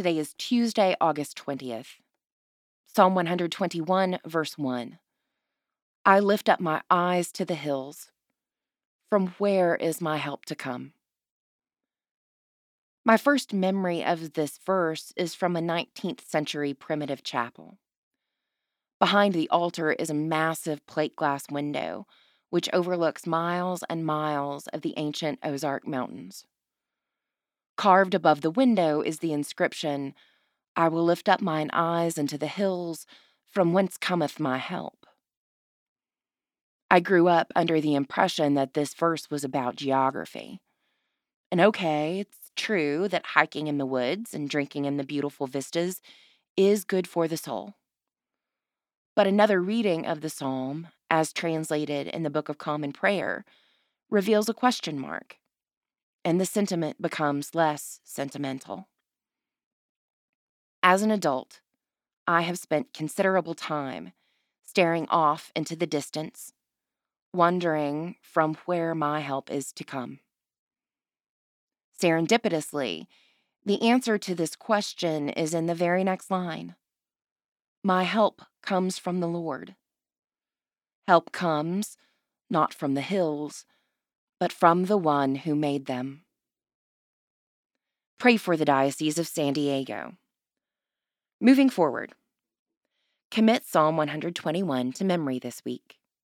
Today is Tuesday, August 20th. Psalm 121, verse 1. I lift up my eyes to the hills. From where is my help to come? My first memory of this verse is from a 19th century primitive chapel. Behind the altar is a massive plate glass window, which overlooks miles and miles of the ancient Ozark Mountains. Carved above the window is the inscription, I will lift up mine eyes unto the hills, from whence cometh my help. I grew up under the impression that this verse was about geography. And okay, it's true that hiking in the woods and drinking in the beautiful vistas is good for the soul. But another reading of the psalm, as translated in the Book of Common Prayer, reveals a question mark, and the sentiment becomes less sentimental. As an adult, I have spent considerable time staring off into the distance, wondering from where my help is to come. Serendipitously, the answer to this question is in the very next line My help comes from the Lord. Help comes not from the hills, but from the one who made them. Pray for the Diocese of San Diego. Moving forward, commit Psalm 121 to memory this week.